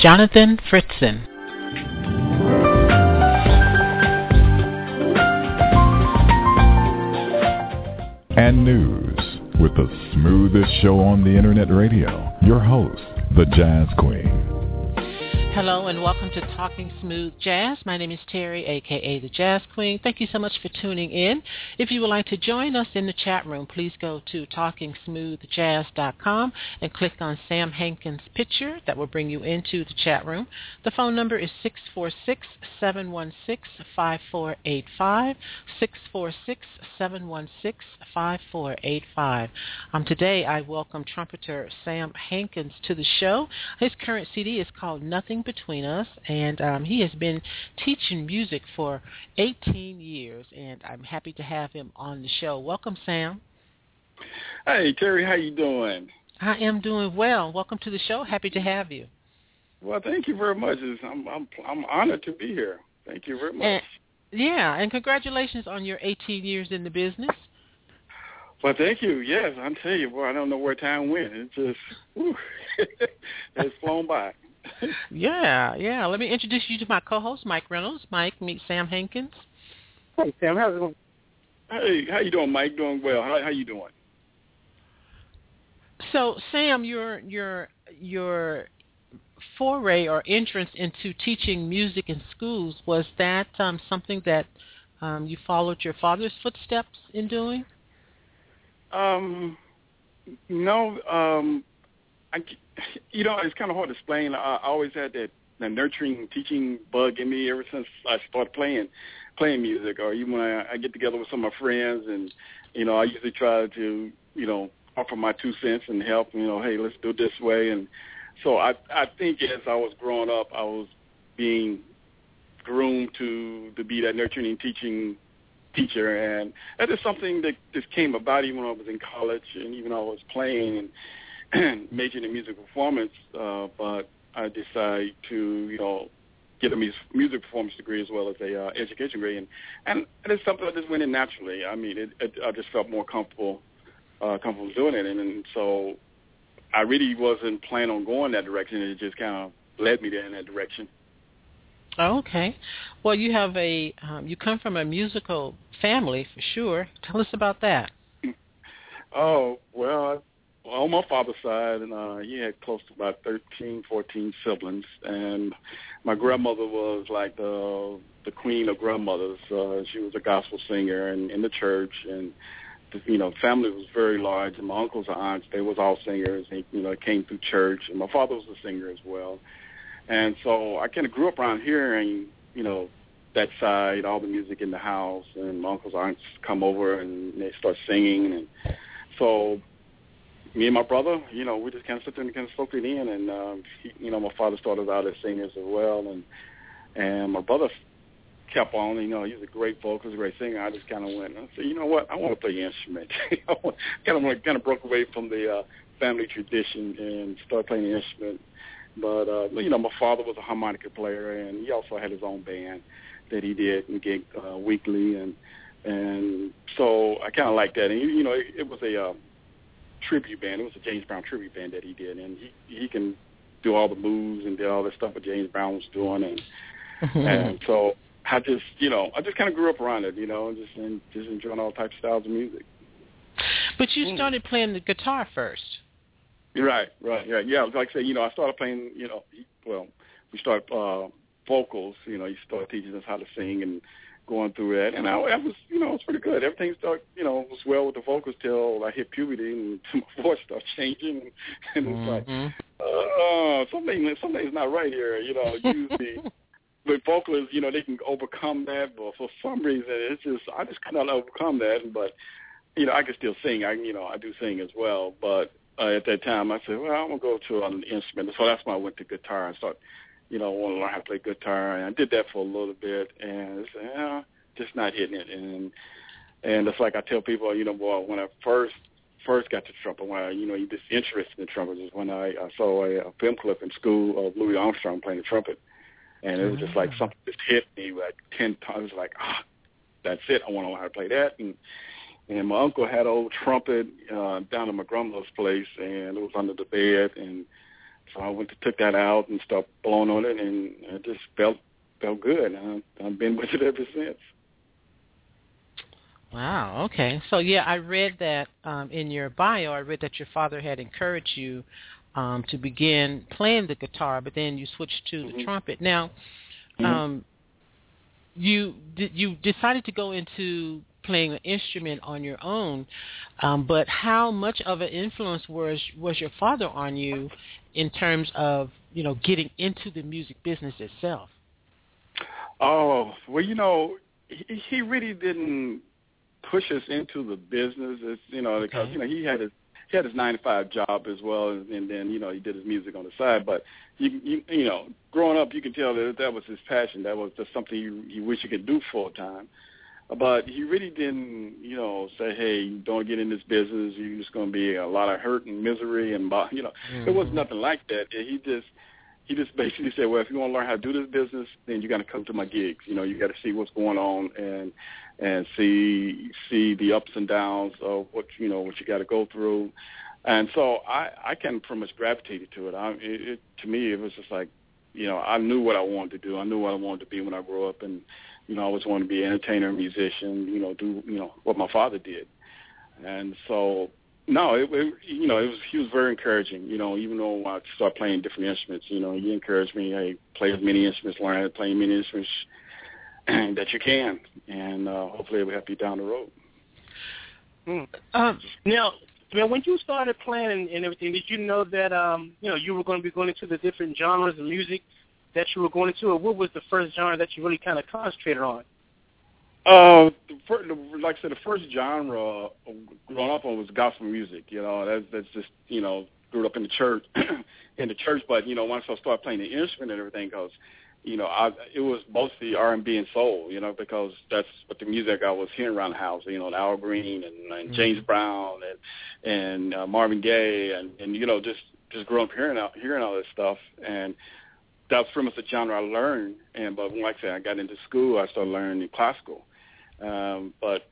Jonathan Fritzen. And news with the smoothest show on the internet radio. Your host, the Jazz Queen. Hello and welcome to Talking Smooth Jazz. My name is Terry, aka the Jazz Queen. Thank you so much for tuning in. If you would like to join us in the chat room, please go to talkingsmoothjazz.com and click on Sam Hankins' picture. That will bring you into the chat room. The phone number is 646-716-5485, 646-716-5485. Um, today I welcome trumpeter Sam Hankins to the show. His current CD is called Nothing between us, and um, he has been teaching music for 18 years, and I'm happy to have him on the show. Welcome, Sam. Hey, Terry, how you doing? I am doing well. Welcome to the show. Happy to have you. Well, thank you very much. I'm I'm I'm honored to be here. Thank you very much. And, yeah, and congratulations on your 18 years in the business. Well, thank you. Yes, I tell you, boy, I don't know where time went. It just, whew, it's flown by yeah, yeah. Let me introduce you to my co-host, Mike Reynolds. Mike, meet Sam Hankins. Hey, Sam. How's it going? Hey, how you doing, Mike? Doing well. How how you doing? So, Sam, your your your foray or entrance into teaching music in schools was that um, something that um, you followed your father's footsteps in doing? Um, no. Um, I, you know, it's kind of hard to explain. I, I always had that, that nurturing teaching bug in me ever since I started playing playing music, or even when I, I get together with some of my friends, and you know, I usually try to, you know, offer my two cents and help. You know, hey, let's do it this way. And so I, I think as I was growing up, I was being groomed to to be that nurturing teaching teacher, and that is something that just came about even when I was in college and even when I was playing. And majoring in music performance, uh, but I decided to, you know, get a music performance degree as well as a uh, education degree, and and it's something that just went in naturally. I mean, it, it, I just felt more comfortable, uh, comfortable doing it, and, and so I really wasn't planning on going that direction. It just kind of led me there in that direction. Oh, okay. Well, you have a um, you come from a musical family for sure. Tell us about that. Oh well, on my father's side, and uh, he had close to about thirteen, fourteen siblings, and my grandmother was like the the queen of grandmothers. Uh, she was a gospel singer and in the church, and the, you know, family was very large. And my uncles and aunts, they was all singers. And, you know, came through church, and my father was a singer as well. And so I kind of grew up around hearing, you know, that side, all the music in the house, and my uncles and aunts come over and they start singing, and so me and my brother, you know, we just kind of there and kind of soak it in. And um, he, you know, my father started out as singers as well, and and my brother kept on. You know, he's a great vocalist, great singer. I just kind of went and said, you know what, I want to play instrument. kind of kind of broke away from the uh, family tradition and started playing the instrument. But uh, you know, my father was a harmonica player, and he also had his own band that he did and gig uh, weekly, and and so I kind of liked that. And you know, it, it was a uh, tribute band. It was a James Brown tribute band that he did, and he he can do all the moves and did all the stuff that James Brown was doing, and and so I just you know I just kind of grew up around it, you know, and just and just enjoying all types of styles of music. But you started playing the guitar first. Right, right, right. Yeah, like I say, you know, I started playing, you know, well, we started uh vocals, you know, he started teaching us how to sing and going through that, and I, I was, you know, it was pretty good. Everything started, you know, was well with the vocals till I hit puberty and my voice started changing, and, and it's mm-hmm. like, uh, something, something's not right here. You know, usually with vocalists, you know, they can overcome that, but for some reason, it's just I just cannot overcome that. But you know, I can still sing. I, you know, I do sing as well, but uh, at that time, I said, well, I'm gonna go to an instrument. So that's when I went to guitar and started, you know, want to learn how to play guitar. And I did that for a little bit, and it's yeah, just not hitting it. And and it's like I tell people, you know, boy, when I first first got to trumpet, when I, you know, you just interested in trumpet is when I, I saw a, a film clip in school of Louis Armstrong playing the trumpet, and it was just like something just hit me like ten times. Like ah, that's it. I want to learn how to play that. And and my uncle had an old trumpet uh, down at my grandmother's place, and it was under the bed. And so I went to took that out and started blowing on it, and it just felt felt good. And I've been with it ever since. Wow. Okay. So yeah, I read that um, in your bio. I read that your father had encouraged you um, to begin playing the guitar, but then you switched to mm-hmm. the trumpet. Now, mm-hmm. um, you you decided to go into playing an instrument on your own, um, but how much of an influence was was your father on you in terms of you know getting into the music business itself? Oh well, you know, he, he really didn't push us into the business. It's, you know, because okay. you know he had his he had his nine to five job as well, and then you know he did his music on the side. But you you you know, growing up, you can tell that that was his passion. That was just something you you wish you could do full time. But he really didn't, you know, say, "Hey, don't get in this business. You're just going to be a lot of hurt and misery." And you know, mm-hmm. it was nothing like that. He just he just basically said, "Well, if you want to learn how to do this business, then you got to come to my gigs. You know, you got to see what's going on and and see see the ups and downs of what you know what you got to go through." And so I I kind of pretty much gravitated to it. I it, it to me it was just like, you know, I knew what I wanted to do. I knew what I wanted to be when I grew up, and you know, I always wanted to be an entertainer, musician. You know, do you know what my father did. And so no, it, it you know it was he was very encouraging. You know, even though I started playing different instruments, you know, he encouraged me, hey, play as many instruments, learn how to play many instruments that you can, and uh, hopefully it will help you down the road. Hmm. Um, now, man, when you started playing and everything, did you know that um, you know you were going to be going into the different genres of music that you were going into, or what was the first genre that you really kind of concentrated on? Uh, the first, like I said, the first genre growing up on was gospel music. You know, that's that's just you know grew up in the church, in the church. But you know, once I started playing the instrument and everything, because you know, I it was mostly R and B and soul. You know, because that's what the music I was hearing around the house. You know, Al Green and, and James mm-hmm. Brown and and uh, Marvin Gaye and and you know just just growing up hearing out hearing all this stuff and that was pretty much the genre I learned. And but like I said, I got into school, I started learning classical. Um, but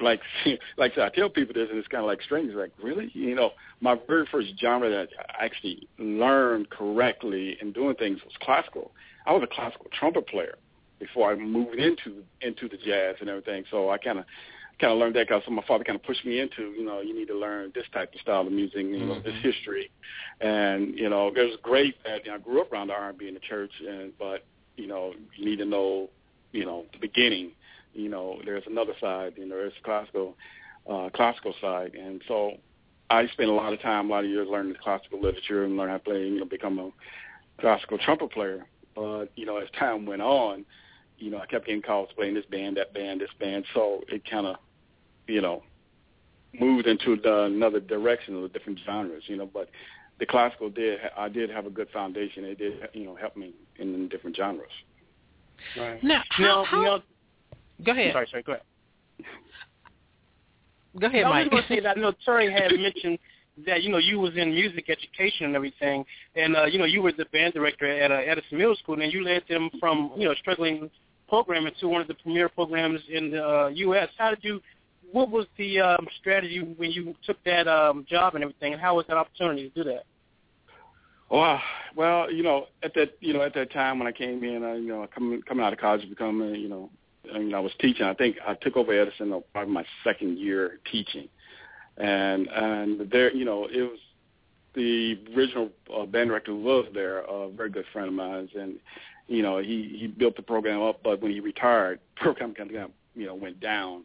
like like I said, I tell people this, and it's kind of like strange. Like really, you know, my very first genre that I actually learned correctly in doing things was classical. I was a classical trumpet player before I moved into into the jazz and everything. So I kind of kind of learned that because my father kind of pushed me into, you know, you need to learn this type of style of music, you know, mm-hmm. this history, and you know, it was great that you know, I grew up around the R&B in the church, and but you know, you need to know, you know, the beginning you know, there's another side, you know, there's classical, uh, classical side. And so I spent a lot of time, a lot of years learning classical literature and learning how to play, you know, become a classical trumpet player. But, you know, as time went on, you know, I kept getting calls to play in this band, that band, this band. So it kind of, you know, moved into the, another direction of the different genres, you know, but the classical did, I did have a good foundation. It did, you know, help me in different genres. Right. Now, how, how, Go ahead. Sorry, sorry. Go ahead. Go ahead, I Mike. was going to say that. I know Terry had mentioned that you know you was in music education and everything, and uh, you know you were the band director at uh, Edison Middle School, and you led them from you know struggling program into one of the premier programs in the uh, U.S. How did you? What was the um, strategy when you took that um, job and everything, and how was that opportunity to do that? Wow. Well, you know, at that you know at that time when I came in, I, you know, coming coming out of college, becoming you know I mean, I was teaching. I think I took over Edison probably my second year teaching, and and there, you know, it was the original uh, band director who was there, a very good friend of mine, and you know, he he built the program up, but when he retired, program kind of you know went down.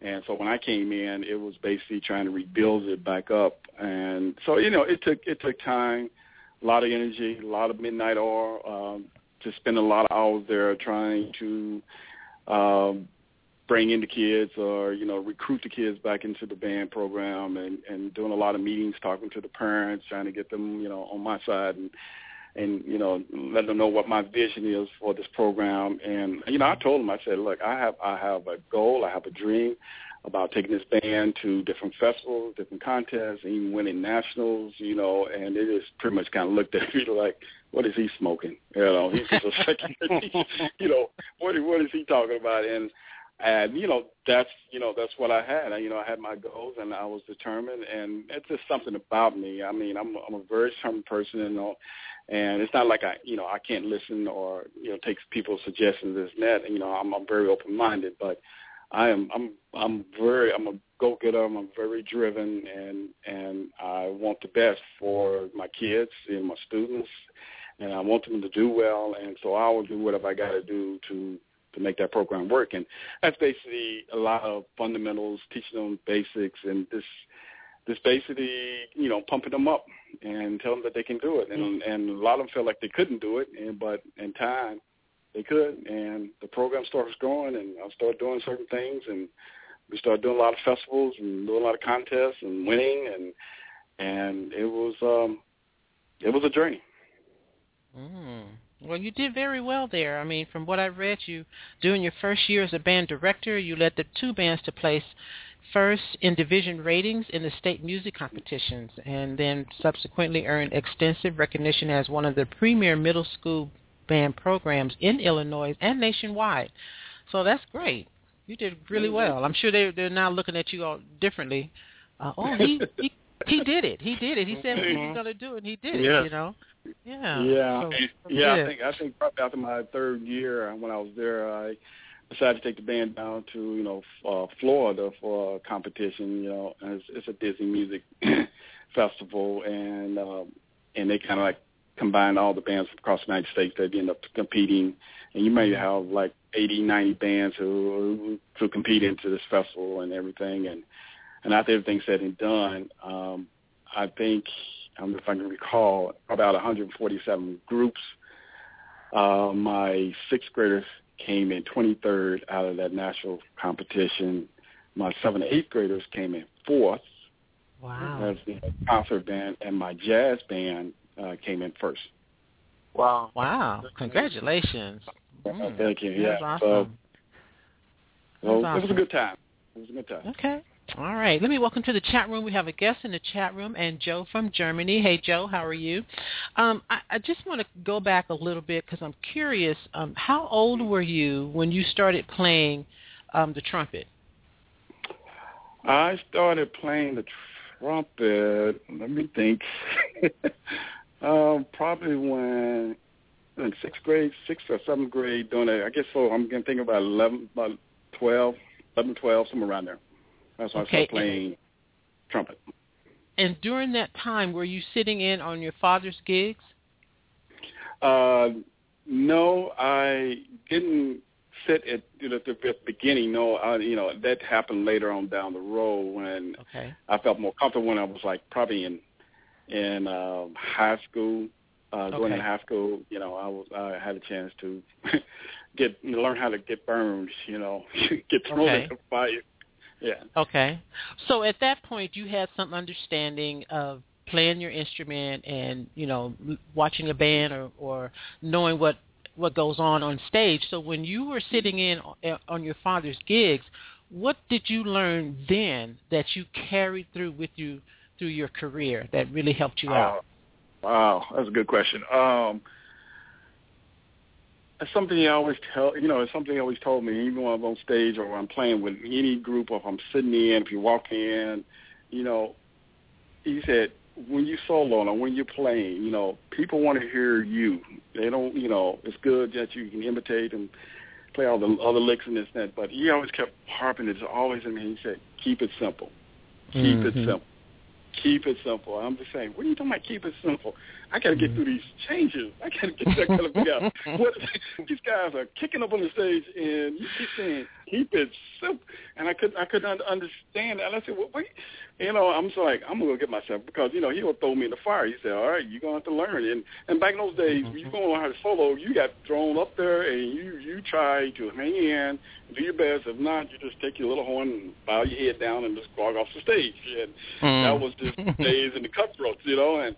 And so when I came in, it was basically trying to rebuild it back up. And so you know, it took it took time, a lot of energy, a lot of midnight hour, um, to spend a lot of hours there trying to um, bring in the kids or you know recruit the kids back into the band program and and doing a lot of meetings talking to the parents trying to get them you know on my side and and you know let them know what my vision is for this program. And you know I told them I said look I have I have a goal I have a dream about taking this band to different festivals different contests even winning nationals you know. And it just pretty much kind of looked at me like what is he smoking? You know he's just a second you know what what is he talking about? And and you know that's you know that's what I had. I, you know I had my goals and I was determined, and it's just something about me. I mean, I'm I'm a very determined person, and all, and it's not like I you know I can't listen or you know take people's suggestions and that. You know I'm I'm very open minded, but I am I'm I'm very I'm a go getter. I'm very driven, and and I want the best for my kids and my students, and I want them to do well, and so I will do whatever I got to do to to make that program work. And that's basically a lot of fundamentals, teaching them basics, and this this basically you know pumping them up and telling them that they can do it. And and a lot of them felt like they couldn't do it, and but in time they could. And the program starts growing, and I started doing certain things, and we started doing a lot of festivals and doing a lot of contests and winning, and and it was um it was a journey. Mm. Well, you did very well there. I mean, from what I read, you during your first year as a band director, you led the two bands to place first in division ratings in the state music competitions, and then subsequently earned extensive recognition as one of the premier middle school band programs in Illinois and nationwide. So that's great. You did really well. I'm sure they're they're now looking at you all differently. Uh, oh, he, he he did it. He did it. He said what he was going to do, it and he did it. You know. Yeah. Yeah. So, yeah. good. I think I think probably after my third year uh, when I was there, I decided to take the band down to you know uh, Florida for a competition. You know, and it's, it's a Disney music festival, and um, and they kind of like combined all the bands across the United States that end up competing. And you may have like 80, 90 bands who who compete into this festival and everything. And and after everything's said and done, um, I think I if I can recall about 147 groups. Uh, my sixth graders came in 23rd out of that national competition. My seventh and eighth graders came in fourth Wow. as the concert band, and my jazz band uh, came in first. Wow. Wow. Congratulations. Mm, Thank you. That's Yeah. awesome. So, so That's it was a good time. It was a good time. Okay. All right. Let me welcome to the chat room. We have a guest in the chat room, and Joe from Germany. Hey, Joe, how are you? Um, I, I just want to go back a little bit because I'm curious. Um, how old were you when you started playing um, the trumpet? I started playing the trumpet. Let me think. um, probably when in sixth grade, sixth or seventh grade, doing it. I guess so. I'm gonna think about eleven, about twelve, eleven, twelve, somewhere around there. That's when Okay. I started playing trumpet. And during that time, were you sitting in on your father's gigs? Uh, no, I didn't sit at you know, the beginning. No, I, you know that happened later on down the road when Okay. I felt more comfortable when I was like probably in in um, high school. Uh, going Okay. in high school, you know, I was I had a chance to get learn how to get burned. You know, get thrown Okay. into fire. Yeah. Okay. So at that point, you had some understanding of playing your instrument and you know watching a band or or knowing what what goes on on stage. So when you were sitting in on your father's gigs, what did you learn then that you carried through with you through your career that really helped you out? Uh, wow, that's a good question. Um, it's something he always tell you know, it's something he always told me, even when I'm on stage or when I'm playing with any group or if I'm sitting in, if you walk in, you know, he said, when you solo or when you're playing, you know, people want to hear you. They don't you know, it's good that you can imitate and play all the other licks and this and that, but he always kept harping it's always in me. He said, Keep it simple. Keep it Mhm. simple. Keep it simple. I'm just saying, what are you talking about? Keep it simple. I got to get through these changes. I got to get that kind of figure out what these guys are kicking up on the stage, and you keep saying, "Keep it simple," and I couldn't, I couldn't understand that. And I said, well, "Wait, you know, I'm so like, I'm gonna go get myself because you know he will throw me in the fire. He said, all right, you're gonna have to learn. And and back in those days, mm-hmm. you gonna learn how to solo. You got thrown up there, and you you try to hang in, do your best. If not, you just take your little horn and bow your head down and just walk off the stage. And mm. that was just days in the cutthroats, you know. And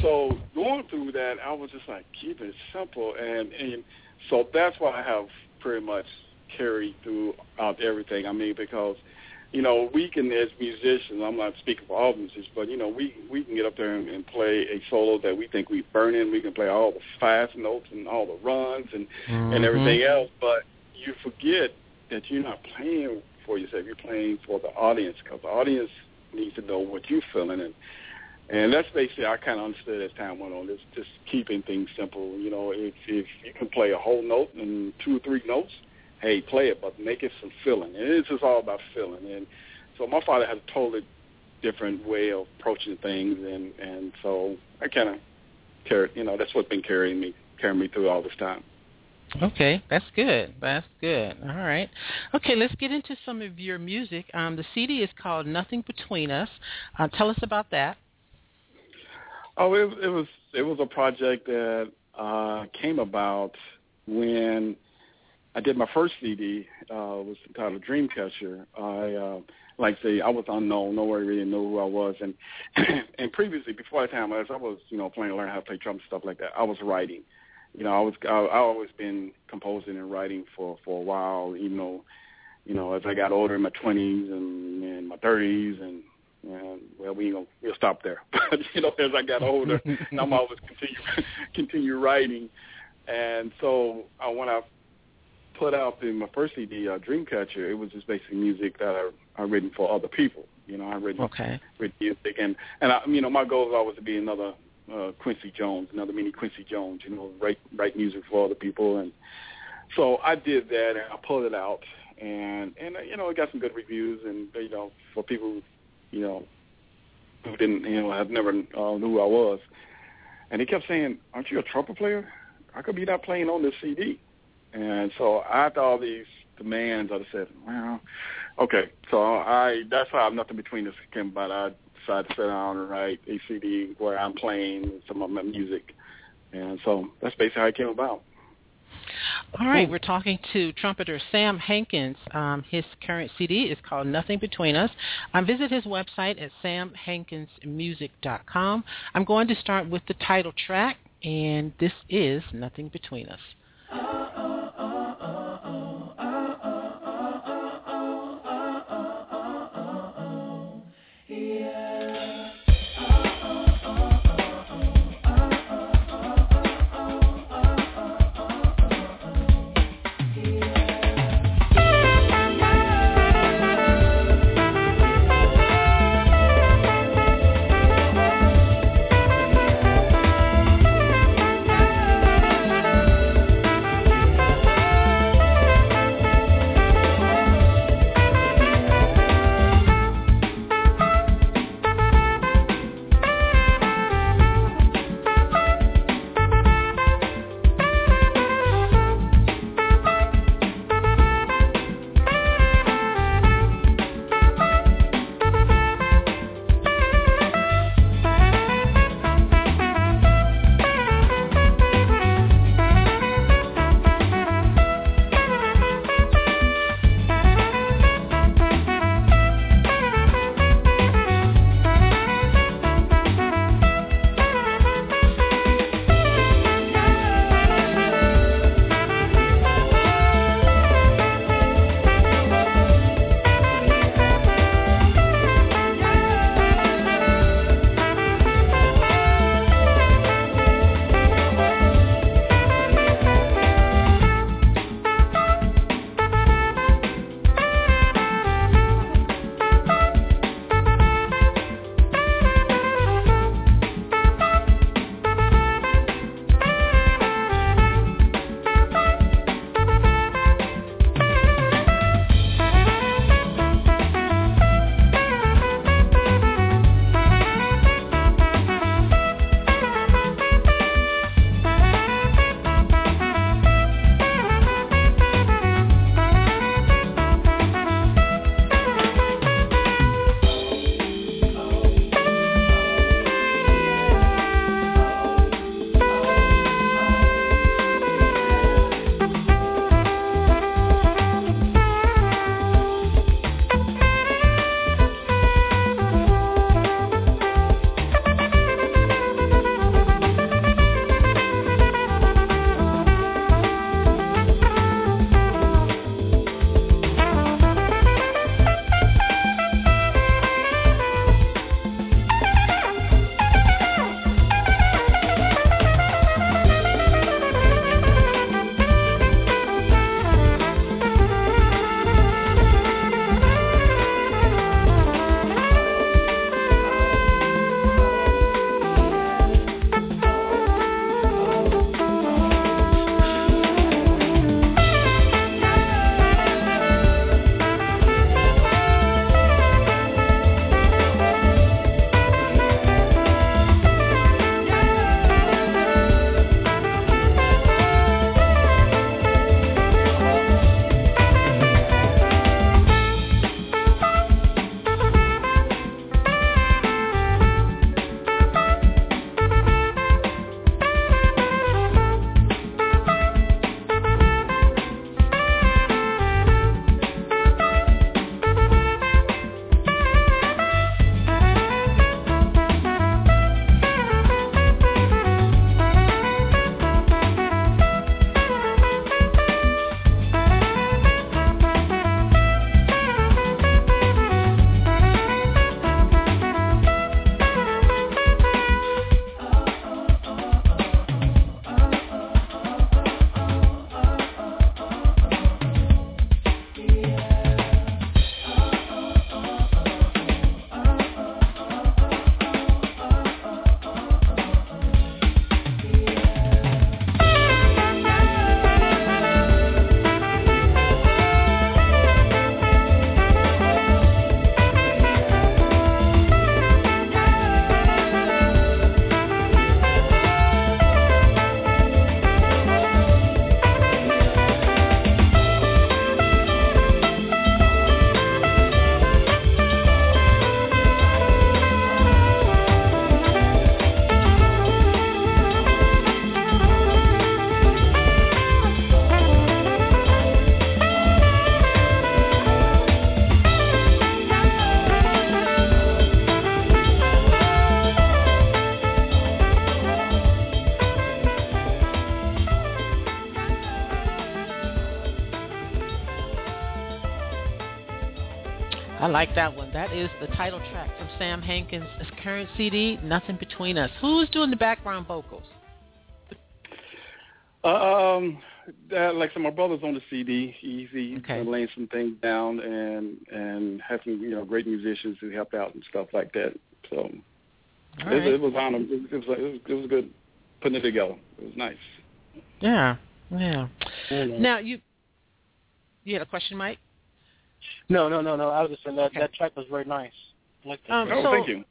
so going through that, I was just like, keep it simple. And and so that's why I have pretty much carried throughout everything. I mean, because you know, we can as musicians, I'm not speaking for all musicians, but you know, we we can get up there and, and play a solo that we think we burn in. We can play all the fast notes and all the runs and mm-hmm. and everything else, but you forget that you're not playing for yourself. You're playing for the audience because the audience needs to know what you're feeling and. And that's basically I kind of understood as time went on. It's just keeping things simple. You know, if if you can play a whole note and two or three notes, hey, play it, but make it some feeling. And it's just all about feeling. And so my father had a totally different way of approaching things, and and so I kind of carry. you know, that's what's been carrying me, carrying me through all this time. Okay, that's good. That's good. All right. Okay, let's get into some of your music. Um, the CD is called Nothing Between Us. Uh, tell us about that. Oh, it, it was it was a project that uh, came about when I did my first CD. Uh, was entitled Dreamcatcher. I uh, like say I was unknown. Nobody really knew who I was. And and previously, before that time, as I was you know playing, learning how to play drum stuff like that, I was writing. You know, I was I, I always been composing and writing for for a while. Even though, you know, as I got older in my twenties and in my thirties and and well, we gonna we'll stop there. But you know, as I got older, I'm always continue continue writing, and so uh, when I put out in my first CD, uh, Dreamcatcher, it was just basically music that I I written for other people. You know, I written okay. written music, and and I, you know, my goal was always to be another uh, Quincy Jones, another mini Quincy Jones. You know, write write music for other people, and so I did that, and I pulled it out, and and uh, you know, it got some good reviews, and you know, for people, you know, who didn't, you know, have never uh, knew who I was, and he kept saying, "Aren't you a trumpet player? How come you're not playing on this CD?" And so after all these demands, I said, well, okay. So I that's how nothing between us came about. I decided to sit down and write a CD where I'm playing some of my music, and so that's basically how it came about. All right, we're talking to trumpeter Sam Hankins. Um, his current CD is called Nothing Between Us. Um, visit his website at samhankinsmusic.com. I'm going to start with the title track, and this is Nothing Between Us. I like that one. That is the title track from Sam Hankins' current CD, Nothing Between Us. Who's doing the background vocals? Um, that, like so my brother's on the CD. He's he Okay. laying some things down and and some you know great musicians who helped out and stuff like that. So it, right. it was on him. It, it was it was it was good putting it together. It was nice. Yeah, yeah. Now you, you had a question, Mike? No, no, no, no. I was just saying that Okay. that track was very nice. I like that. Um, Oh, so, thank you.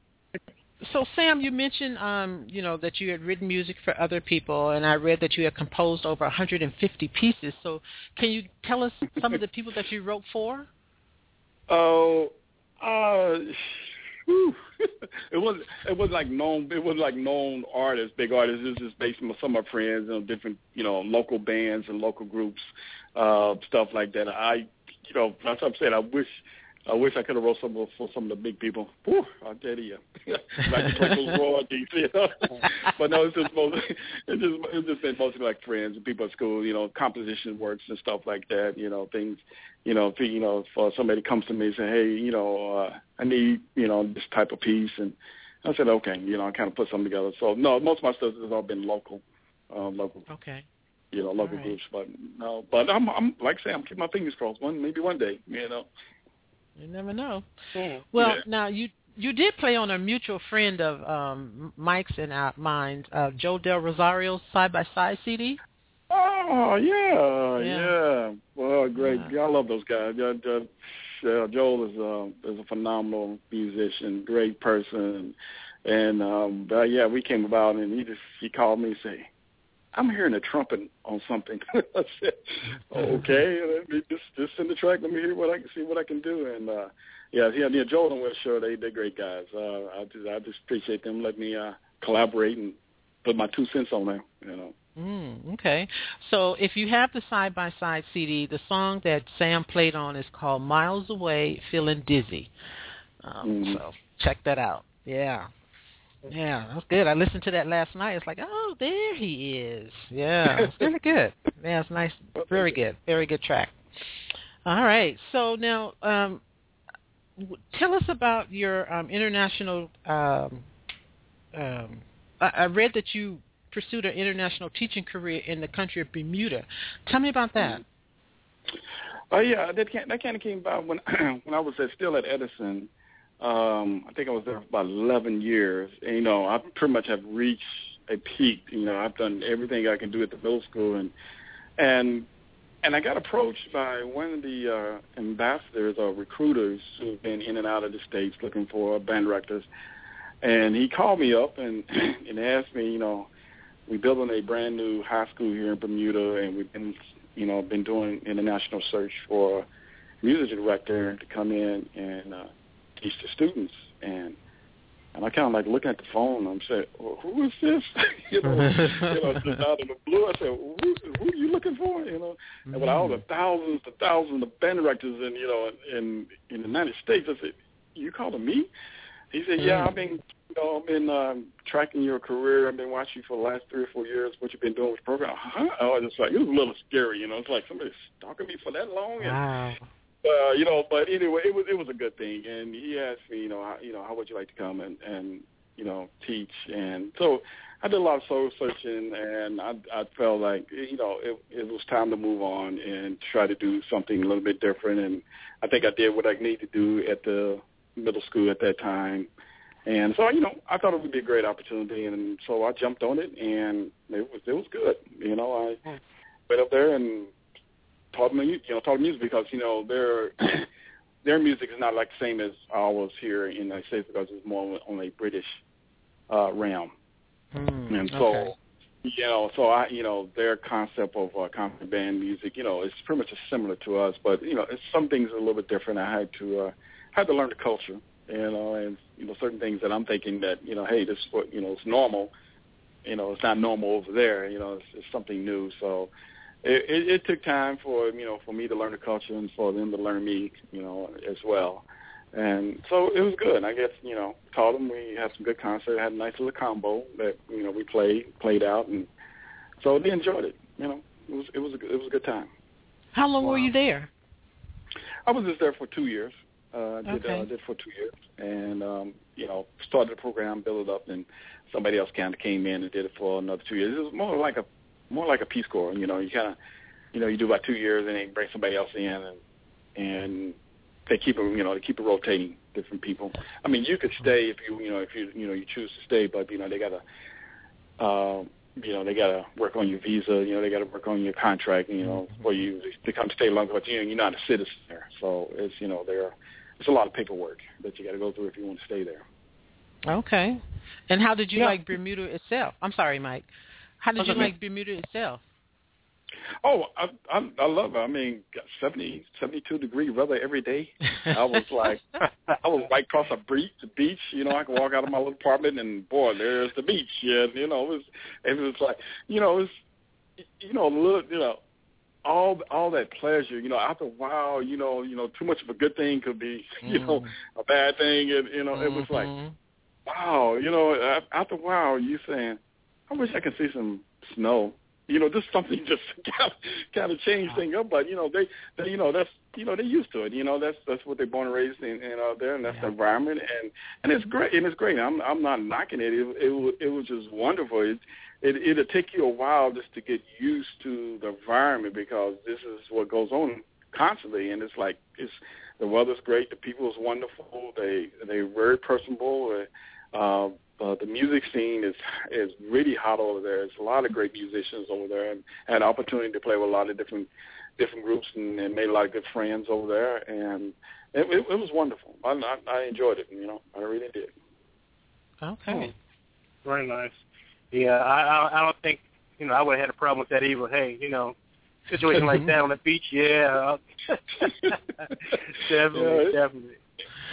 So Sam, you mentioned um, you know that you had written music for other people, and I read that you had composed over 150 pieces. So can you tell us some of the people that you wrote for? Oh, uh, whew. it was it was like known it was like known artists, big artists. It was just based on some of my friends and different you know local bands and local groups, uh, stuff like that. I you know that's what I'm saying. I wish. I wish I could have wrote some of- for some of the big people. Whew, I tell you, like to collect those royalties. You know? but no, it's just mostly, it's just it's just been mostly like friends and people at school. You know, composition works and stuff like that. You know, things. You know, if, you know, if uh, somebody comes to me and say, hey, you know, uh, I need you know this type of piece, and I said, okay, you know, I kind of put something together. So no, most of my stuff has all been local, um, local, Okay. You know, local All right. groups. But no, but I'm I'm like I say, I'm keeping my fingers crossed. One maybe one day, you know. You never know. Mhm. Well, Yeah. now you you did play on a mutual friend of um, Mike's and uh, mine, uh, Joel Del Rosario's side by side CD. Oh yeah, Yeah. yeah. Well, great. Yeah. I love those guys. Yeah, yeah, yeah, Joel is a is a phenomenal musician, great person, and um, but yeah, we came about and he just he called me and say, "I'm hearing a trumpet on something." I said, "Okay, let me just just send the track. Let me hear what I can see what I can do." And uh, yeah, yeah, yeah. Joel and Will Sure, they they're great guys. Uh, I just I just appreciate them letting me uh, collaborate and put my two cents on there. You know. Mm, okay. So if you have the side by side CD, the song that Sam played on is called "Miles Away, Feeling Dizzy." Um, Mhm. So check that out. Yeah. Yeah, that's good. I listened to that last night. It's like, oh, there he is. Yeah, it's really good. Yeah, it's nice. Very good. Very good track. All right. So now, um, tell us about your um, international. Um, um, I, I read that you pursued an international teaching career in the country of Bermuda. Tell me about that. Oh yeah, that can, that kind of came about when when I was at, still at Edison. Um, I think I was there for about eleven years. And, you know, I pretty much have reached a peak. You know, I've done everything I can do at the middle school, and and and I got approached by one of the uh, ambassadors or recruiters who've been in and out of the states looking for band directors, and he called me up and and asked me, you know, we're building a brand new high school here in Bermuda, and we've been you know, been doing international search for a music director to come in and uh, teach the students. And and I kind of like looking at the phone. I'm saying, well, who is this? you know, you know, just out of the blue. I said, who, who are you looking for? You know, and with all the thousands and thousands of band directors in you know in in the United States, I said, you calling me? He said, yeah, I've been you know, I've been um, tracking your career. I've been watching you for the last three or four years. What you've been doing with the program? Huh? I was just like, it was a little scary, you know. It's like somebody stalking me for that long. And, Wow. Uh, you know, but anyway, it was it was a good thing. And he asked me, you know, how, you know, how would you like to come and and you know teach? And so I did a lot of soul searching, and I I felt like you know it it was time to move on and try to do something a little bit different. And I think I did what I needed to do at the middle school at that time. And so, you know, I thought it would be a great opportunity, and so I jumped on it, and it was it was good. You know, I went up there and taught them, you know, taught music because you know their their music is not like the same as ours here in the United States because it's more on a British uh, realm, Hmm, and so. okay. You know, so I, you know, their concept of uh, concert band music, you know, it's pretty much similar to us, but you know, it's, some things are a little bit different. I had to, uh, had to learn the culture, you know, and you know, certain things that I'm thinking that, you know, hey, this is what, you know, it's normal, you know, it's not normal over there, you know, it's, it's something new. So it, it, it took time for, you know, for me to learn the culture and for them to learn me, you know, as well. And so it was good. I guess, you know, taught them. We had some good concert. Had a nice little combo that, you know, we played, played out. And so they enjoyed it. You know, it was, it was, a, it was a good time. How long were you there? I was just there for two years. Uh, did Okay. uh, did for two years, and um, you know started the program, built it up, and somebody else kind of came in and did it for another two years. It was more like a more like a Peace Corps. You know, you kind of you know you do about two years, and then bring somebody else in, and and they keep it you know they keep it rotating different people. I mean, you could stay if you you know if you you know you choose to stay, but you know they gotta. Uh, you know, they got to work on your visa. You know, they got to work on your contract. You know, for you to come stay longer. But you know, you're not a citizen there, so it's you know there. It's a lot of paperwork that you got to go through if you want to stay there. Okay. And how did you Yeah. like Bermuda itself? I'm sorry, Mike. How did you okay. like Bermuda itself? Oh, I I, I love it. I mean, got 70, 72 degree weather every day. I was like, I was right across a beach. The beach, you know, I could walk out of my little apartment and boy, there's the beach. Yeah, you know, it was it was like, you know, it was, you know, look, you know, all all that pleasure. You know, after a while, you know, you know, too much of a good thing could be, you know, a bad thing, and you know, it was like, Mhm. wow, you know, after a while, you saying, I wish I could see some snow. You know, just something just kind of, kind of change things up. But you know, they, they, you know, that's you know, they're used to it. You know, that's that's what they're born and raised in, in out there, and that's the environment, and and it's great, and it's great. I'm I'm not knocking it. It it, it was just wonderful. It, it it'll take you a while just to get used to the environment because this is what goes on constantly, and it's like it's the weather's great, the people is wonderful, they they're very personable. Uh, uh, the music scene is is really hot over there. There's a lot of great musicians over there, and had the opportunity to play with a lot of different different groups and, and made a lot of good friends over there, and it, it, it was wonderful. I, I, I enjoyed it. You know, I really did. Okay. Very nice. Yeah, I I, I don't think you know I would have had a problem with that either. Hey, you know, situation like that on the beach, yeah, definitely, Yeah. definitely.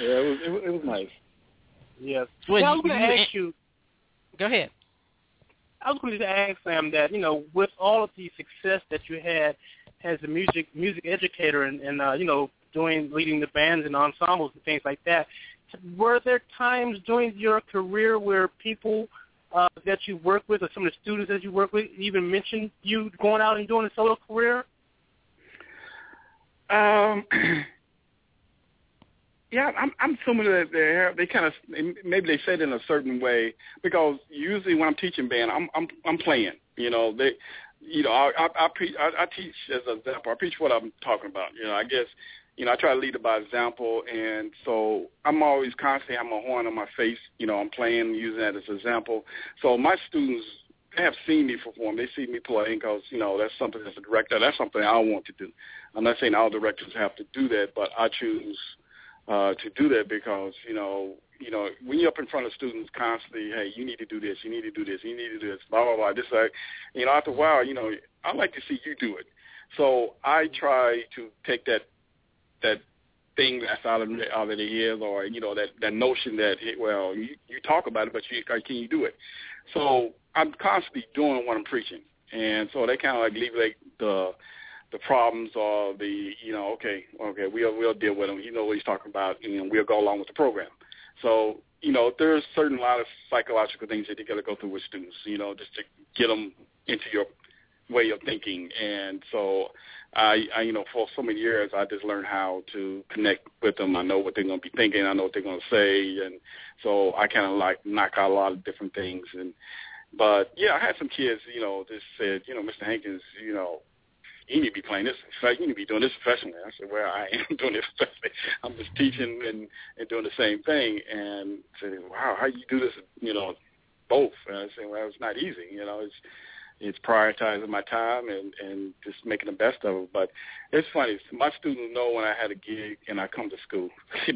Yeah, it was it, was- it was nice. Yes. Well, now, I was going to ask you. Go ahead. I was going to ask Sam that you know, with all of the success that you had as a music music educator and, and uh, you know, doing leading the bands and ensembles and things like that, were there times during your career where people uh, that you work with or some of the students that you work with even mentioned you going out and doing a solo career? Um, yeah, I'm I'm assuming that they they kind of maybe they said it in a certain way because usually when I'm teaching band, I'm I'm I'm playing. You know, they, you know, I I, I, pre- I, I teach as an example. I preach what I'm talking about. You know, I guess. You know, I try to lead by example, and so I'm always constantly have my horn on my face. You know, I'm playing, using that as an example. So my students they have seen me perform. They see me playing because you know that's something as a director. That's something I want to do. I'm not saying all directors have to do that, but I choose uh, to do that because you know, you know, when you're up in front of students constantly, hey, you need to do this, you need to do this, you need to do this, blah blah blah. This, like, you know, after a while, you know, I like to see you do it. So I try to take that that thing that's out of out of the ears, or you know, that that notion that hey, well, you you talk about it, but you can you do it? So I'm constantly doing what I'm preaching, and so they kind of like alleviate the the problems or the you know okay okay we'll we'll deal with him. You know what he's talking about, and we'll go along with the program. So you know there's certain lot of psychological things that you got to go through with students. You know just to get them into your way of thinking, and so I, I you know for so many years I just learned how to connect with them. I know what they're going to be thinking. I know what they're going to say, and so I kind of like knock out a lot of different things and. But yeah, I had some kids, you know, just said, you know, Mr. Hankins, you know, you need to be playing this. In fact, You need to be doing this professionally. I said, well, I am doing this professionally. I'm just teaching and and doing the same thing. And said, wow, how you do this? You know, both. And I said, well, it's not easy. You know, it's it's prioritizing my time and and just making the best of it. But it's funny. My students know when I had a gig and I come to school. they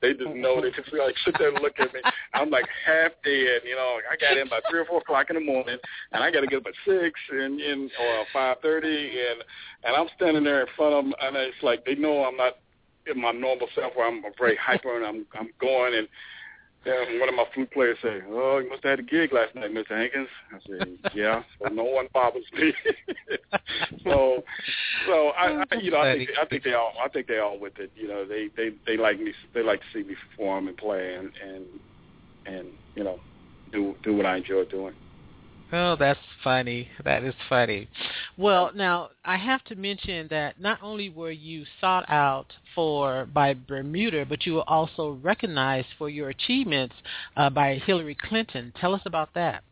they just know. They just like sit there and look at me. I'm like half dead. You know, I got in by three or four o'clock in the morning, and I got to get up at six and in or five thirty, and and I'm standing there in front of them, and it's like they know I'm not in my normal self where I'm very hyper and I'm I'm going and and one of my flute players say, "Oh, you must have had a gig last night, Mr. Hankins." I said, "Yeah." So no one bothers me. so, so I, I, you know, I think I think they all I think they all with it. You know, they they they like me. They like to see me perform and play and and and you know do do what I enjoy doing. Oh, that's funny. That is funny. Well, now I have to mention that not only were you sought out for by Bermuda, but you were also recognized for your achievements uh, by Hillary Clinton. Tell us about that.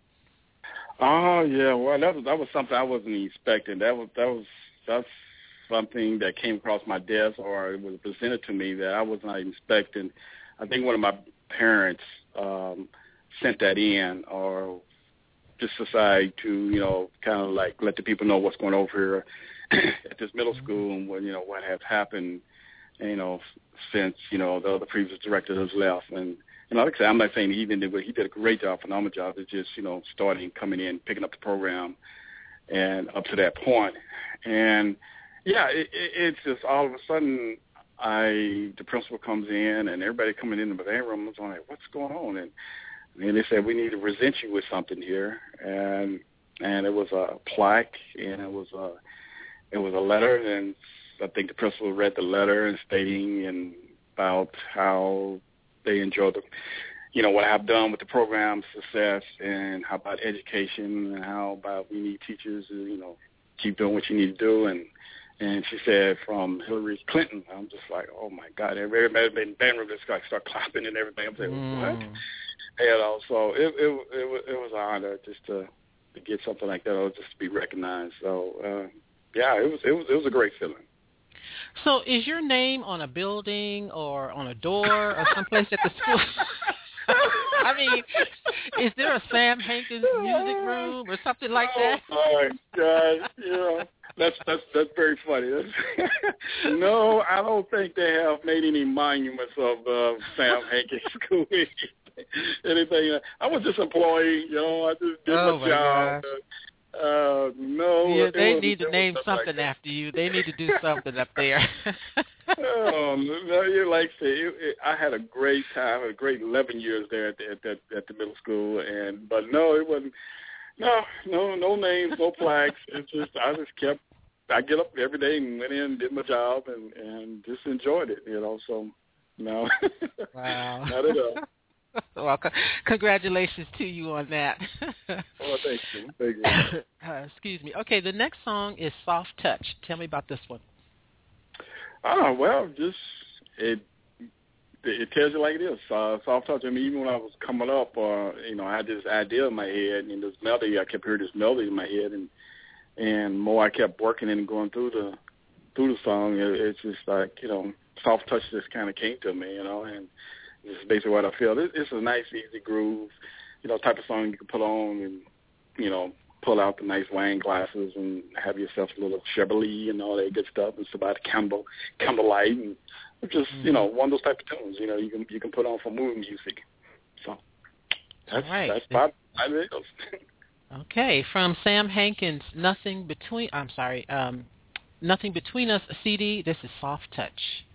Oh yeah, well that was that was something I wasn't expecting. That was that was that's something that came across my desk or it was presented to me that I was not expecting. I think one of my parents um sent that in or just decided to, you know, kind of like let the people know what's going on over here at this middle mm-hmm. school and what, you know, what has happened, you know, since, you know, the, the previous director has left. And, and like I said, I'm not saying he didn't, but he did a great job, phenomenal job. It's just, you know, starting, coming in, picking up the program and up to that point. And, yeah, it, it, it's just all of a sudden I the principal comes in and everybody coming in the band room was like, "What's going on?" And and they said we need to present you with something here, and and it was a plaque and it was a it was a letter, and I think the principal read the letter and stating and about how they enjoyed the you know what I've done with the program success and how about education and how about we need teachers to you know keep doing what you need to do and and she said from Hillary Clinton. I'm just like, oh my God! Everybody band room just like start clapping and everything. I'm saying, mm. what? You know, so it it it, it was an honor just to to get something like that, or just to be recognized. So uh, yeah, it was it was it was a great feeling. So is your name on a building or on a door or someplace at the school? I mean, is there a Sam Hankins music room or something like that? Oh my God! You know, that's that's that's very funny. That's, no, I don't think they have made any monuments of uh, Sam Hankins School. Anything? I was just employee. You know, I just did oh my, job. Uh, no, yeah, they was, need to name something like after you. They need to do something up there. um, no, you like say it, it, I had a great time, a great eleven years there at the, at, the, at the middle school, and but no, it wasn't. No, no, no names, no plaques. It's just I just kept. I get up every day and went in, did my job, and and just enjoyed it. You know, so no, wow, not at all. well, congratulations to you on that. oh, thank you. Thank you. Uh, excuse me. Okay, the next song is Soft Touch. Tell me about this one. Oh well, just it it tells you like it is. Uh, soft touch. I mean, even when I was coming up, uh, you know, I had this idea in my head and this melody. I kept hearing this melody in my head, and and more I kept working and going through the through the song, it, it's just like you know, soft touch just kind of came to me, you know, and this is basically what I feel. It, it's a nice, easy groove, you know, type of song you can put on and you know pull out the nice wine glasses and have yourself a little Chardonnay and all that good stuff. It's about candle candlelight and just mm-hmm. you know one of those type of tunes. You know you can you can put on for movie music. So that's right. that's about it is. okay, from Sam Hankins, nothing between. I'm sorry, um, nothing between us. CD. This is Soft Touch.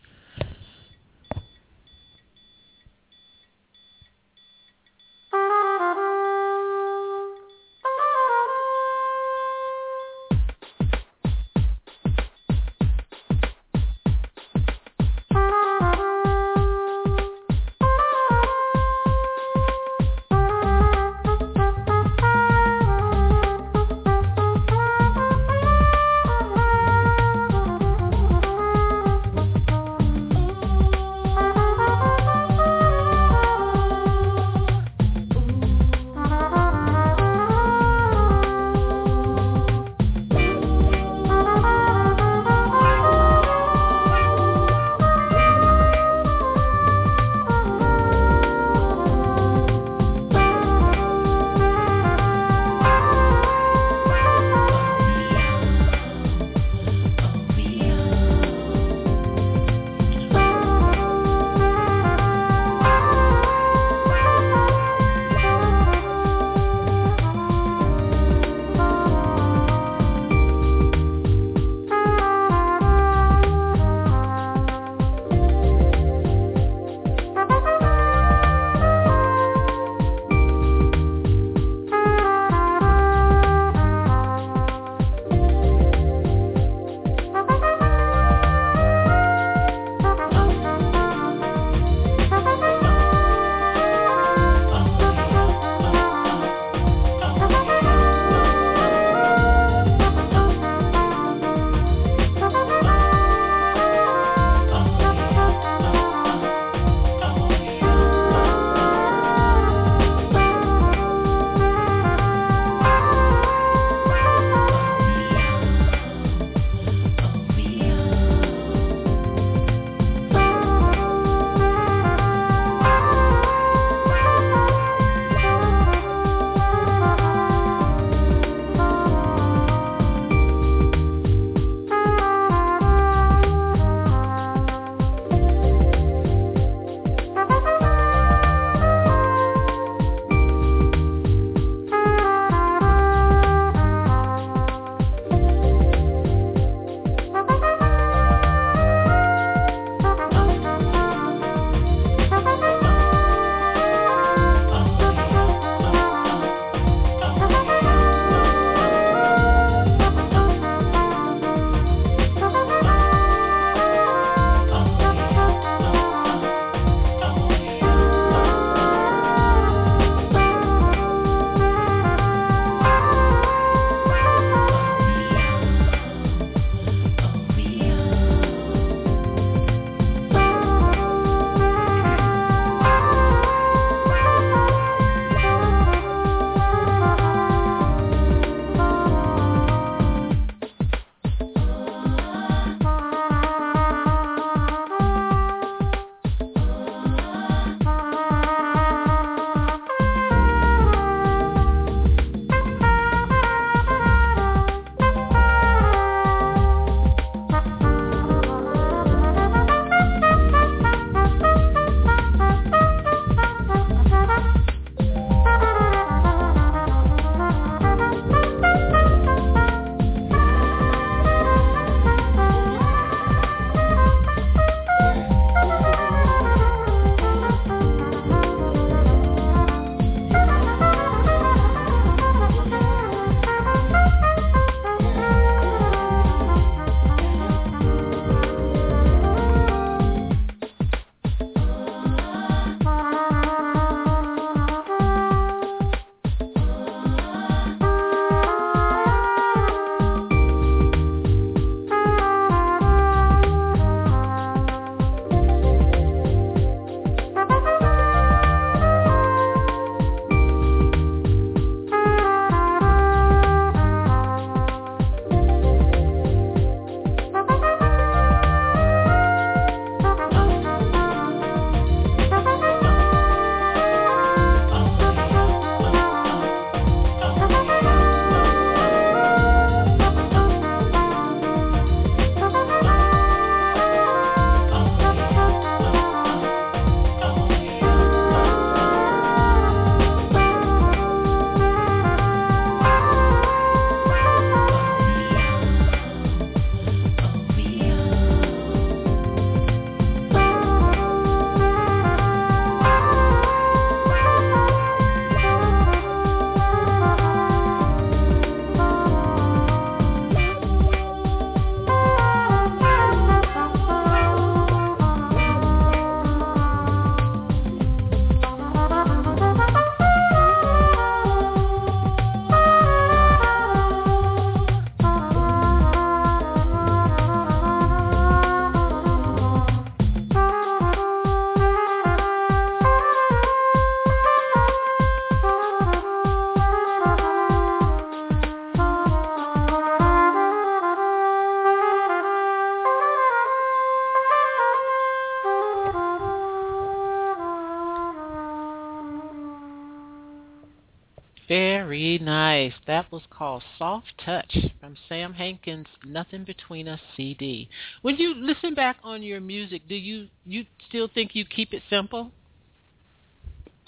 That was called Soft Touch from Sam Hankins' Nothing Between Us CD. When you listen back on your music, do you you still think you keep it simple?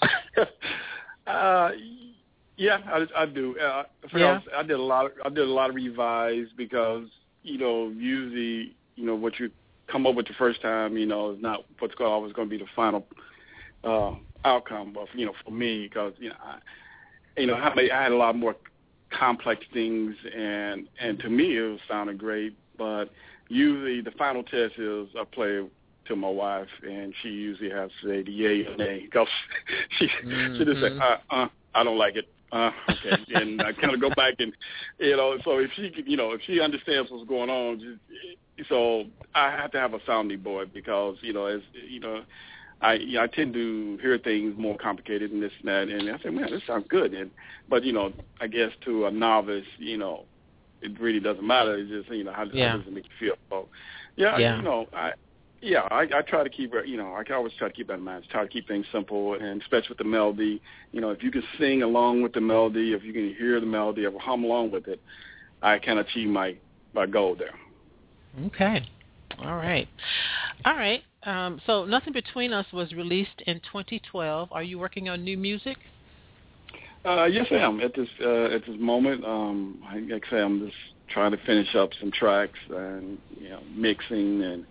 uh, yeah, I, I do. Uh, yeah. I did a lot. Of, I did a lot of revise because you know usually you know what you come up with the first time you know is not what's always going to be the final uh, outcome. But you know for me because you know I, you know I, I had a lot more complex things and and to me it was sounding great. But usually the final test is I play to my wife, and she usually has to say the yay or nay because she mm-hmm. she just say, uh, uh, I don't like it. Uh, okay, and I kind of go back and you know, so if she you know if she understands what's going on, just, so I have to have a sounding board because you know as you know. I you know, I tend to hear things more complicated than this and that, and I say, man, this sounds good. And but you know, I guess to a novice, you know, it really doesn't matter. It's just you know how, yeah. how does it make you feel? So yeah, yeah. you know, I yeah, I, I try to keep you know I always try to keep that in mind. Try to keep things simple, and especially with the melody. You know, if you can sing along with the melody, if you can hear the melody, or hum along with it, I can achieve my my goal there. Okay, all right, all right. Um, so, nothing between us was released in 2012. Are you working on new music? Uh, yes, I am. At this uh, at this moment, um, like I say, I'm just trying to finish up some tracks and you know mixing and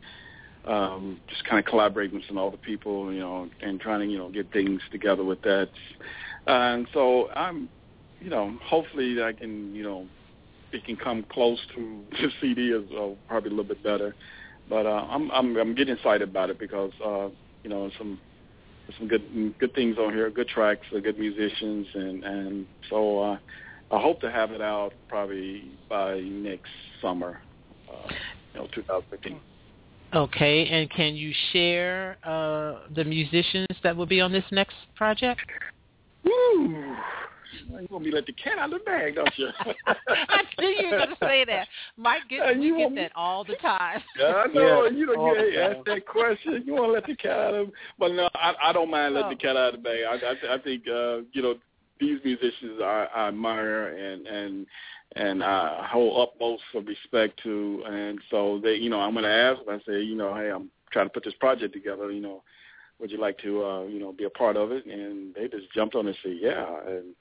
um, just kind of collaborating with some other people, you know, and trying to, you know, get things together with that. And so I'm, you know, hopefully I can, you know, it can come close to the CD as well, probably a little bit better. But uh, I'm I'm I'm getting excited about it because uh, you know some some good good things on here, good tracks, uh, good musicians, and and so uh, I hope to have it out probably by next summer, uh, you know, 2015. Okay, and can you share uh, the musicians that will be on this next project? Woo! You want me to let the cat out of the bag, don't you? I knew you were going to say that. Mike gets, we get that all the time. Yeah, I know. Yeah, you don't get asked that question. You want to let the cat out of But no, I, I don't mind letting Oh. the cat out of the bag. I, I, I think, uh, you know, these musicians I, I admire and, and and I hold utmost of respect to. And so they, you know, I'm going to ask them. I say, you know, hey, I'm trying to put this project together. You know, would you like to, uh, you know, be a part of it? And they just jumped on and said, yeah. And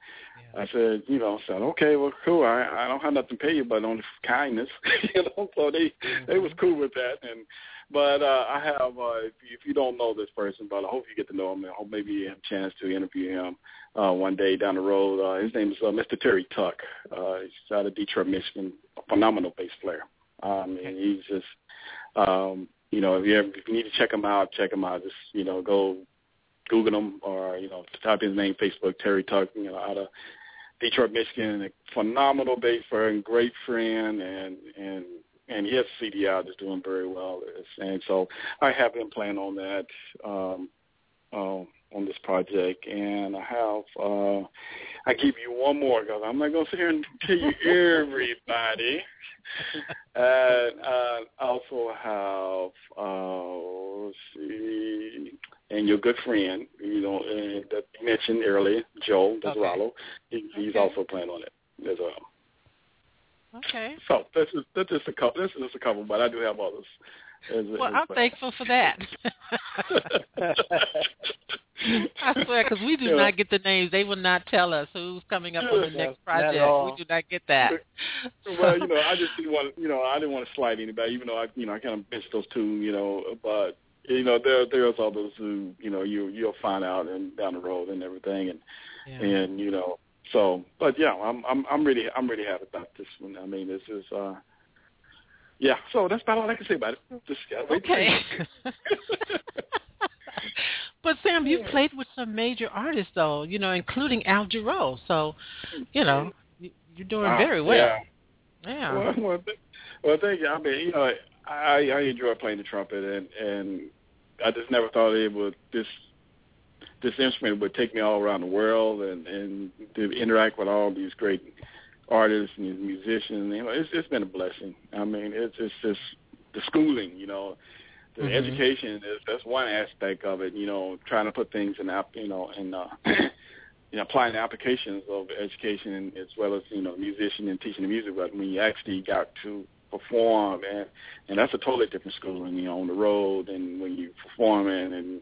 I said, you know, said, okay, well, cool. I, I don't have nothing to pay you, but only kindness, you know. So they they was cool with that. And but uh, I have, uh, if, you, if you don't know this person, but I hope you get to know him. I hope maybe you have a chance to interview him uh, one day down the road. Uh, his name is uh, Mr. Terry Tuck. Uh, he's out of Detroit, Michigan. A phenomenal bass player. Um, and he's just, um, you know, if you ever if you need to check him out, check him out. Just you know, go Google him or you know, type his name Facebook Terry Tuck. You know, out of Detroit, Michigan. A phenomenal bass player and great friend, and and and he has a CD that's doing very well. And so I have him playing on that. Um, uh, on this project, and I have uh, I give you one more because I'm not going to sit here and tell you everybody. and uh, I also have uh, let's see, and your good friend, you know, uh, that you mentioned earlier, Joel Del Rosario. He, he's Okay. also playing on it as well. Okay. So this is that's just a couple. This is just a couple, but I do have others. As, Well, as I'm thankful for that. I swear, because we do Yeah. not get the names. They will not tell us who's coming up on the next project. We do not get that. well, you know, I just didn't want, you know, I didn't want to slight anybody, even though I, you know, I kind of missed those two, you know, but you know, there there's others who, you know, you you'll find out and down the road and everything, and Yeah. and you know, so, but yeah, I'm I'm I'm really I'm really happy about this one. I mean, this is, uh yeah. So that's about all I can say about it. Just gotta wait Okay. but Sam, you've played with some major artists, though. You know, including Al Jarreau. So, you know, you- you're doing Wow, very well. Yeah. Yeah. Well, well, th- well, thank you. I mean, you know, I I enjoy playing the trumpet, and and I just never thought it would this this instrument would take me all around the world and and to interact with all these great artists and musicians. You know, it's it's been a blessing. I mean, it's it's just the schooling. You know, the Mhm. education is that's one aspect of it. You know, trying to put things in app. You know, in uh, you know, applying the applications of education and as well as, you know, musician and teaching the music, but when you actually got to perform and and that's a totally different schooling, you know, on the road and when you performing and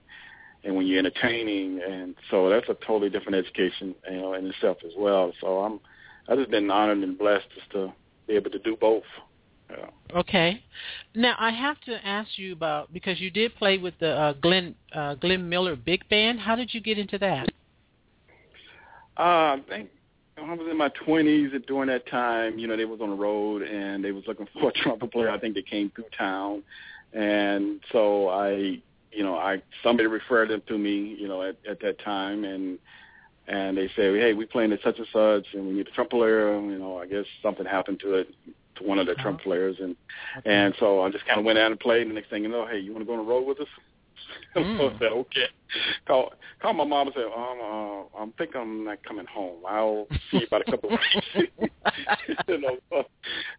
and when you're entertaining and so that's a totally different education, you know, in itself as well. So I'm I've just been honored and blessed just to be able to do both. Yeah. Okay. Now I have to ask you about because you did play with the uh, Glenn uh, Glenn Miller Big Band. How did you get into that? Uh, I think I was in my twenties during that time. You know, they was on the road and they was looking for a trumpet player. I think they came through town, and so I, you know, I somebody referred them to me. You know, at at that time, and and they say, hey, we playing at such and such, and we need a trumpet player. You know, I guess something happened to it to one of the trumpet uh-huh. players, and Okay. and so I just kind of went out and played. And the next thing you know, hey, you want to go on a road with us? Mm. I said, okay. Call call my mom and said, um, uh, I'm think I'm not coming home. I'll see you about a couple of weeks. you know, so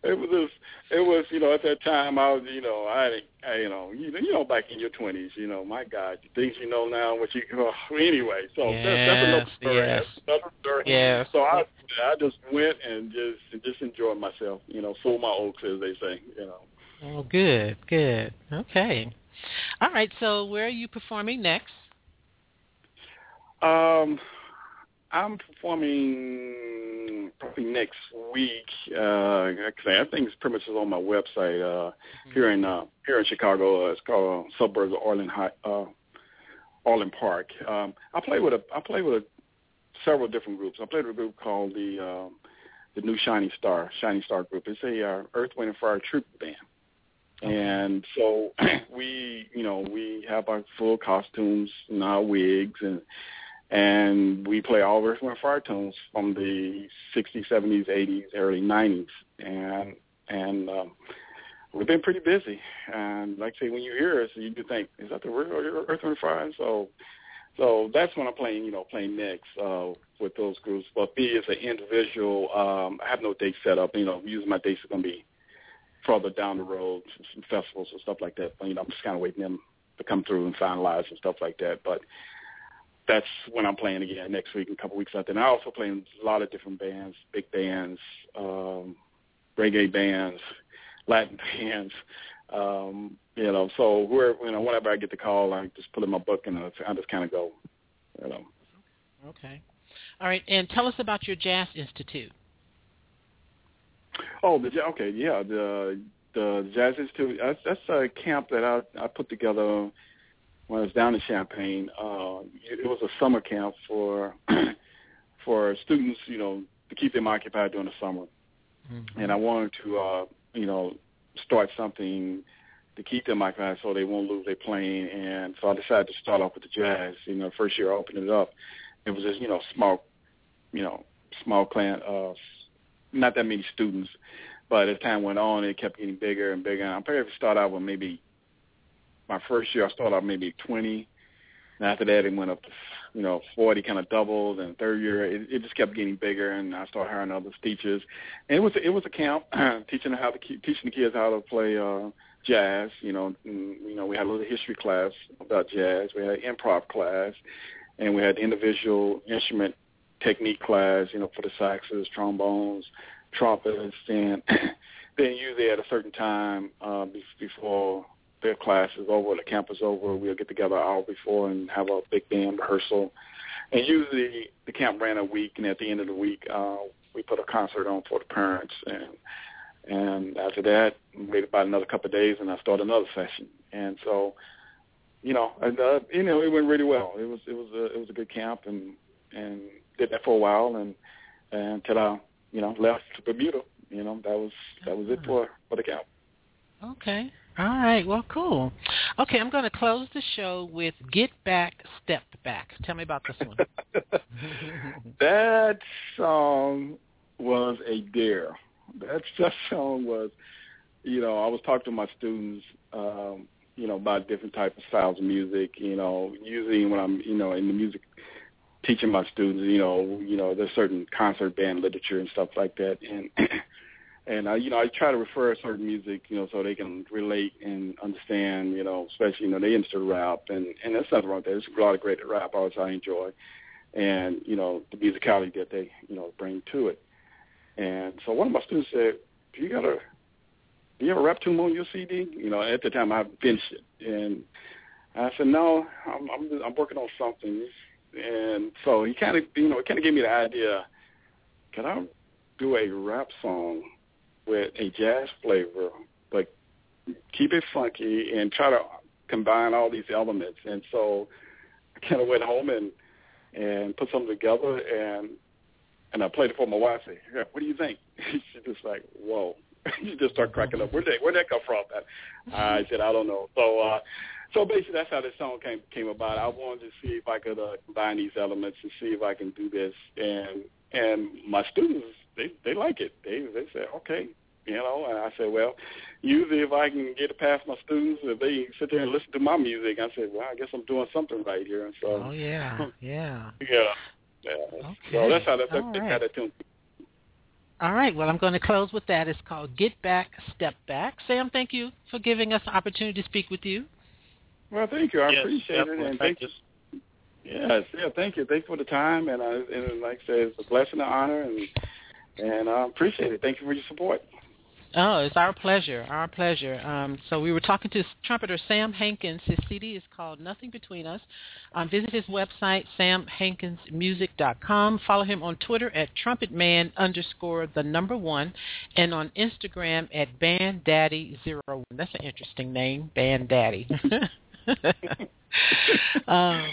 it was just, it was, you know, at that time I was, you know, I, I you know, you, you know, back in your twenties, you know, my God, the things you know now, what you, oh, anyway. So that's, that's another story. yes. That's another story. Yes. So I, I just went and just, just enjoyed myself. You know, sold my oaks, as they say. You know. Oh, good, good. Okay. All right. So where are you performing next? Um, I'm performing probably next week. Uh, I think it's pretty much is on my website. Uh, here in uh, here in Chicago, uh, it's called uh, suburbs of Orland High, uh, Orland Park. Um, I play with a I play with a, several different groups. I played with a group called the um, the New Shining Star Shining Star Group. It's a uh, Earth, Wind and Fire troop band. And so we, you know, we have our full costumes and our wigs and and we play all Wind, and Fire tunes from the 60s, 70s, 80s, early 90s, and and um, we've been pretty busy. And like I say, when you hear us, you do think, is that the real Earth, and Fire? So so that's when I'm playing, you know, playing next uh, with those groups. But me as an individual, um, I have no date set up. You know, usually my dates are going to be further down the road, some, festivals and stuff like that. You know, I'm just kind of waiting them to come through and finalize and stuff like that. But that's when I'm playing again next week and a couple weeks after. And I also play in a lot of different bands, big bands, um, reggae bands, Latin bands. Um, you know, so where you know, whenever I get the call, I just put in my book and I just kind of go. You know. Okay. All right. And tell us about your Jazz Institute. Oh, the okay, yeah, the the Jazz Institute. That's, that's a camp that I I put together when I was down in Champaign. Uh, it, it was a summer camp for for students, you know, to keep them occupied during the summer. Mm-hmm. And I wanted to, uh, you know, start something to keep them occupied so they won't lose their plane. And so I decided to start off with the jazz. You know, first year I opened it up, it was just, you know, small, you know, small clan, uh, not that many students. But as time went on, it kept getting bigger and bigger. And I'm probably start out with maybe my first year. I started out maybe 20. And after that, it went up to, you know, 40, kind of doubled. And third year, it, it just kept getting bigger. And I started hiring other teachers. And it was it was a camp teaching how to teaching the kids how to play uh, jazz. You know, and, you know, we had a little history class about jazz. We had an improv class, and we had individual instrument technique class. You know, for the saxes, trombones, trumpets, and then usually at a certain time uh, before their class is over, the camp is over, we'll get together an hour before and have a big band rehearsal. And usually the camp ran a week, and at the end of the week, uh, we put a concert on for the parents. And and after that, wait about another couple of days, and I start another session. And so, you know, and, uh, you know, it went really well. It was it was a it was a good camp, and and did that for a while, and, and until I you know left to Bermuda. You know, that was that was it for for the camp. Okay. All right. Well, cool. Okay, I'm going to close the show with "Get Back, Step Back." Tell me about this one. that song was a dare. That, that song was, you know, I was talking to my students, um, you know, about different types of styles of music. You know, usually when I'm, you know, in the music teaching my students, you know, you know, there's certain concert band literature and stuff like that, and and I, you know, I try to refer certain music, you know, so they can relate and understand, you know, especially you know they into rap, and and there's nothing wrong with that. There's a lot of great rap artists I enjoy, and you know the musicality that they you know bring to it. And so one of my students said, "Do you got a do you have a rap tune on your CD?" You know, at the time I finished it, and I said, "No, I'm I'm, I'm working on something." And so he kind of you know it kind of gave me the idea. Can I do a rap song with a jazz flavor, but keep it funky and try to combine all these elements? And so I kind of went home and and put something together and and I played it for my wife. I said, "What do you think?" She's just like, "Whoa!" she just started cracking up. Where'd that Where'd that come from? And I said, "I don't know." So, uh, so basically, that's how this song came came about. I wanted to see if I could uh, combine these elements and see if I can do this. And and my students, they they like it. They they said, "Okay." You know, and I said, well, usually if I can get it past my students, if they sit there and listen to my music, I said, well, I guess I'm doing something right here. And so, oh yeah, yeah, yeah. Yeah. Okay. So that's how that, that's right. how that tune. All right. Well, I'm going to close with that. It's called Get Back, Step Back. Sam, thank you for giving us the opportunity to speak with you. Well, thank you. I yes, appreciate it, and thank you. Yes, yeah, thank you. Thank you for the time, and, uh, and like I said, it's a blessing and honor, and and I appreciate it. Thank you for your support. Oh, it's our pleasure, our pleasure. Um, so we were talking to trumpeter Sam Hankins. His CD is called Nothing Between Us. Um, visit his website, samhankinsmusic.com. Follow him on Twitter at trumpetman underscore the number one, and on Instagram at banddaddy01. That's an interesting name, Banddaddy. um,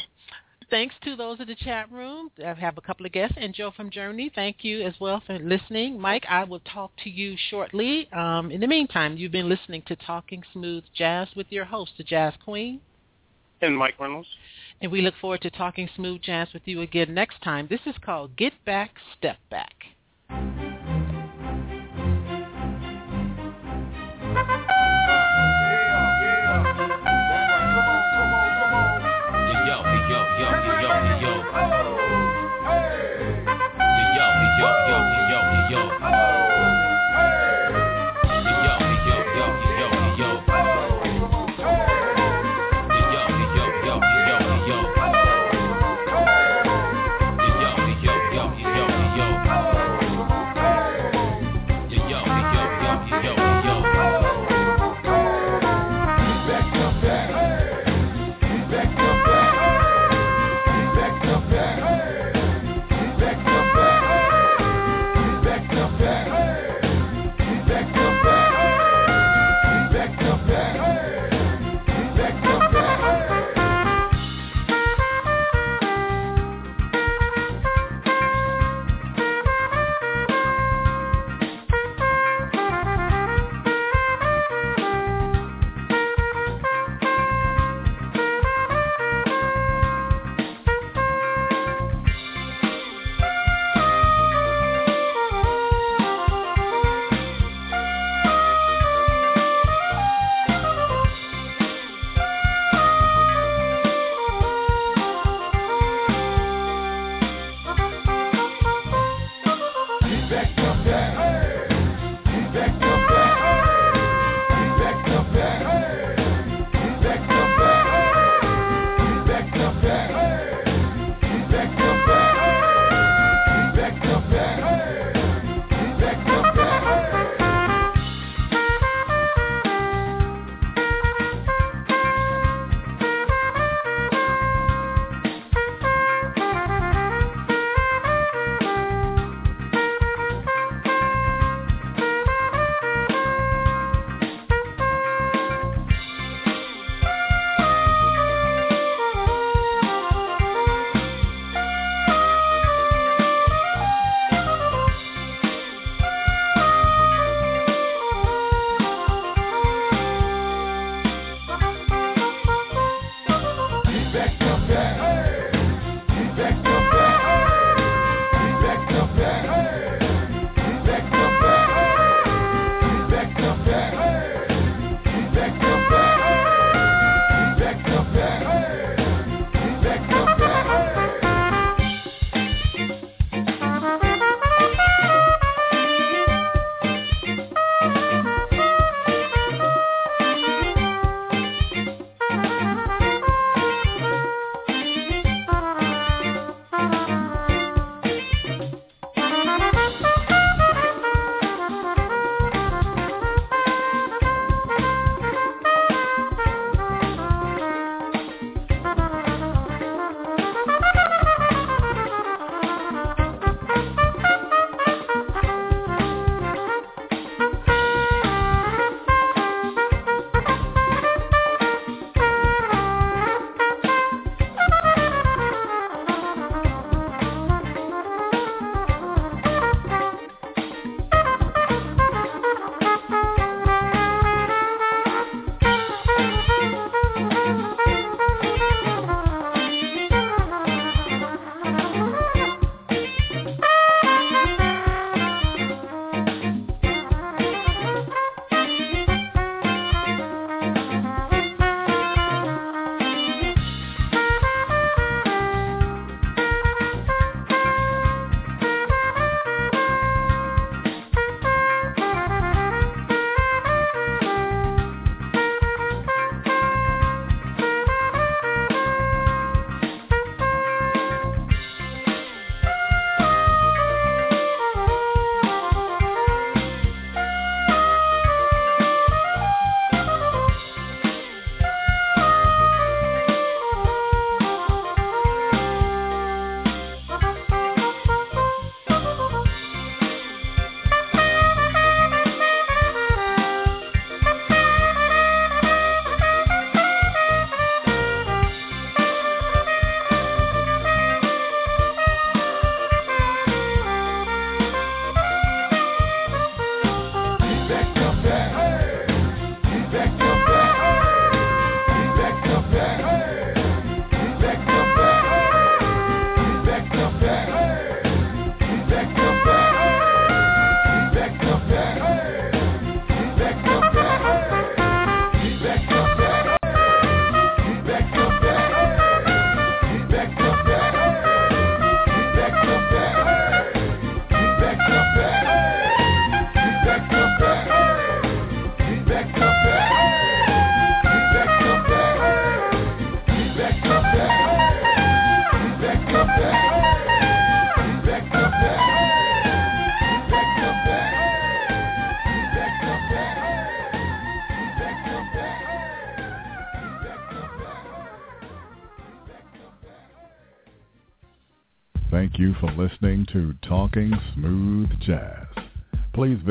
thanks to those in the chat room. I have a couple of guests, and Joe from Germany. Thank you as well for listening. Mike, I will talk to you shortly. Um, in the meantime, you've been listening to Talking Smooth Jazz with your host, the Jazz Queen. And Mike Reynolds. And we look forward to talking smooth jazz with you again next time. This is called Get Back, Step Back.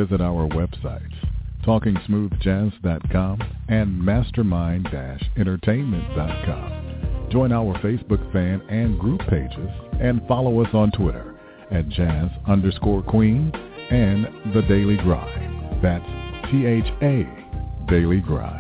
Visit our websites, talkingsmoothjazz.com and mastermind-entertainment.com. Join our Facebook fan and group pages and follow us on Twitter at jazz underscore queen and the Daily Grind. That's T-H-A Daily Grind.